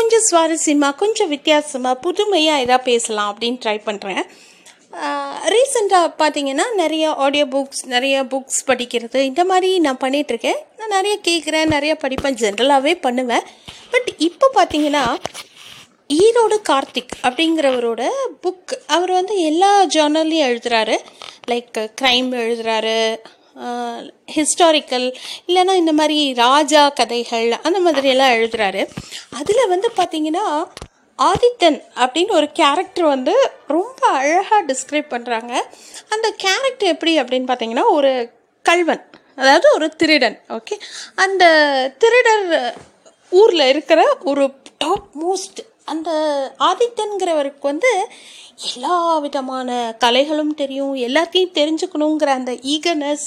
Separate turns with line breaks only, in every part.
கொஞ்சம் சுவாரஸ்யமாக கொஞ்சம் வித்தியாசமாக புதுமையாக எதாவது பேசலாம் அப்படின்னு ட்ரை பண்ணுறேன் ரீசெண்டாக பார்த்தீங்கன்னா நிறைய ஆடியோ புக்ஸ் நிறைய புக்ஸ் படிக்கிறது இந்த மாதிரி நான் பண்ணிகிட்ருக்கேன் நான் நிறைய கேட்குறேன் நிறைய படிப்பேன் ஜென்ரலாகவே பண்ணுவேன். பட் இப்போ பார்த்தீங்கன்னா ஈரோடு கார்த்திக் அப்படிங்கிறவரோட புக் அவர் வந்து எல்லா ஜேர்னல்லையும் எழுதுகிறாரு லைக் க்ரைம் எழுதுகிறாரு ஹிஸ்டாரிக்கல் இல்லைன்னா இந்த மாதிரி ராஜா கதைகள் அந்த மாதிரியெல்லாம் எழுதுகிறாரு அதில் வந்து பார்த்திங்கன்னா ஆதித்தன் அப்படின்னு ஒரு கேரக்டர் வந்து ரொம்ப அழகாக டிஸ்கிரைப் பண்ணுறாங்க அந்த கேரக்டர் எப்படி அப்படின்னு பார்த்தீங்கன்னா ஒரு கல்வன் அதாவது ஒரு திருடன் ஓகே அந்த திருடர் ஊரில் இருக்கிற ஒரு டாப் மோஸ்ட் அந்த ஆதித்தன்கிறவருக்கு வந்து எல்லா விதமான கலைகளும் தெரியும் எல்லாத்தையும் தெரிஞ்சுக்கணுங்கிற அந்த ஈகர்னஸ்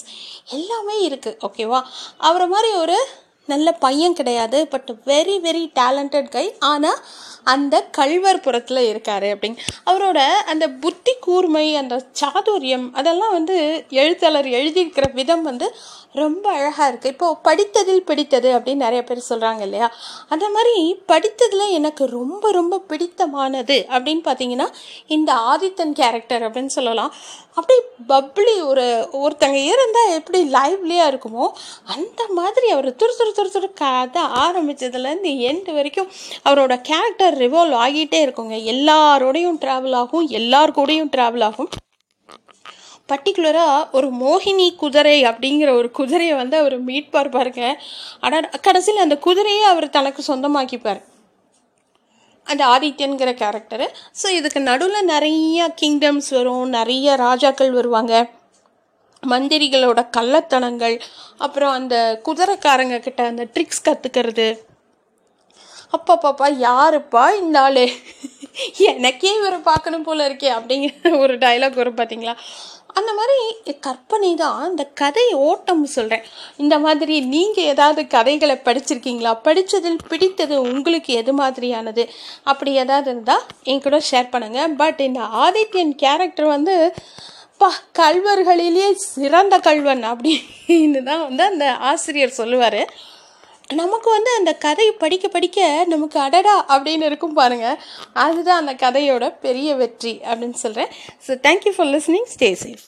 எல்லாமே இருக்குது ஓகேவா அவரை மாதிரி ஒரு நல்ல பையன் கிடையாது but very very talented guy ஆனால் அந்த கல்வர் புறத்தில் இருக்கார் அப்படிங்க. அவரோட அந்த புத்தி கூர்மை அந்த சாதுரியம் அதெல்லாம் வந்து எழுத்தாளர் எழுதியிருக்கிற விதம் வந்து ரொம்ப அழகாக இருக்குது இப்போது படித்ததில் பிடித்தது அப்படின்னு நிறைய பேர் சொல்கிறாங்க இல்லையா? அந்த மாதிரி படித்ததில் எனக்கு ரொம்ப ரொம்ப பிடித்தமானது அப்படின்னு பார்த்தீங்கன்னா இந்த ஆதித்தன் கேரக்டர் அப்படின்னு சொல்லலாம். அப்படி பப்ளி ஒரு ஒருத்தங்க இருந்தால் எப்படி லைவ்லியாக இருக்குமோ அந்த மாதிரி அவர் துரு துரு சுறு சுறு கதை ஆரம்பித்ததுலேருந்து எண்டு வரைக்கும் அவரோட கேரக்டர் ரிவால்வ் ஆகிட்டே இருக்குங்க. எல்லாரோடையும் ட்ராவல் ஆகும் எல்லார் கூடயும் ட்ராவல் ஆகும் பர்டிகுலராக ஒரு மோகினி குதிரை அப்படிங்கிற ஒரு குதிரையை வந்து அவர் மீட் பாருங்க ஆனால் கடைசியில் அந்த குதிரையை அவர் தனக்கு சொந்தமாக்கிப்பார். அந்த ஆதித்யன்கிற கேரக்டரு ஸோ இதுக்கு நடுவில் நிறைய கிங்டம்ஸ் வரும் நிறைய ராஜாக்கள் வருவாங்க. மந்திரிகளோட கள்ளத்தனங்கள் அப்புறம் அந்த குதிரைக்காரங்க கிட்ட அந்த ட்ரிக்ஸ் கற்றுக்கிறது அப்பாப்பாப்பா யாருப்பா இந்த ஆளு? எனக்கே இவரை பார்க்கணும் போல இருக்கே அப்படிங்கிற ஒரு டைலாக் வரும் பார்த்தீங்களா அந்த மாதிரி கற்பனை தான் இந்த கதை ஓட்டம் சொல்கிறேன் இந்த மாதிரி நீங்கள் ஏதாவது கதைகளை படிச்சிருக்கீங்களா? படித்ததில் பிடித்தது உங்களுக்கு எது மாதிரியானது? அப்படி ஏதாவது இருந்தால் என் கூட ஷேர் பண்ணுங்கள் பட் இந்த ஆதித்யன் கேரக்டர் வந்து பா கல்வர்களிலேயே சிறந்த கல்வன் அப்படின்னு தான் வந்து அந்த ஆசிரியர் சொல்லுவார். நமக்கு வந்து அந்த கதையை படிக்க படிக்க நமக்கு அடடா அப்படின்னு இருக்கும் பாருங்கள் அதுதான் அந்த கதையோட பெரிய வெற்றி அப்படின்னு சொல்கிறேன் so thank you for listening stay safe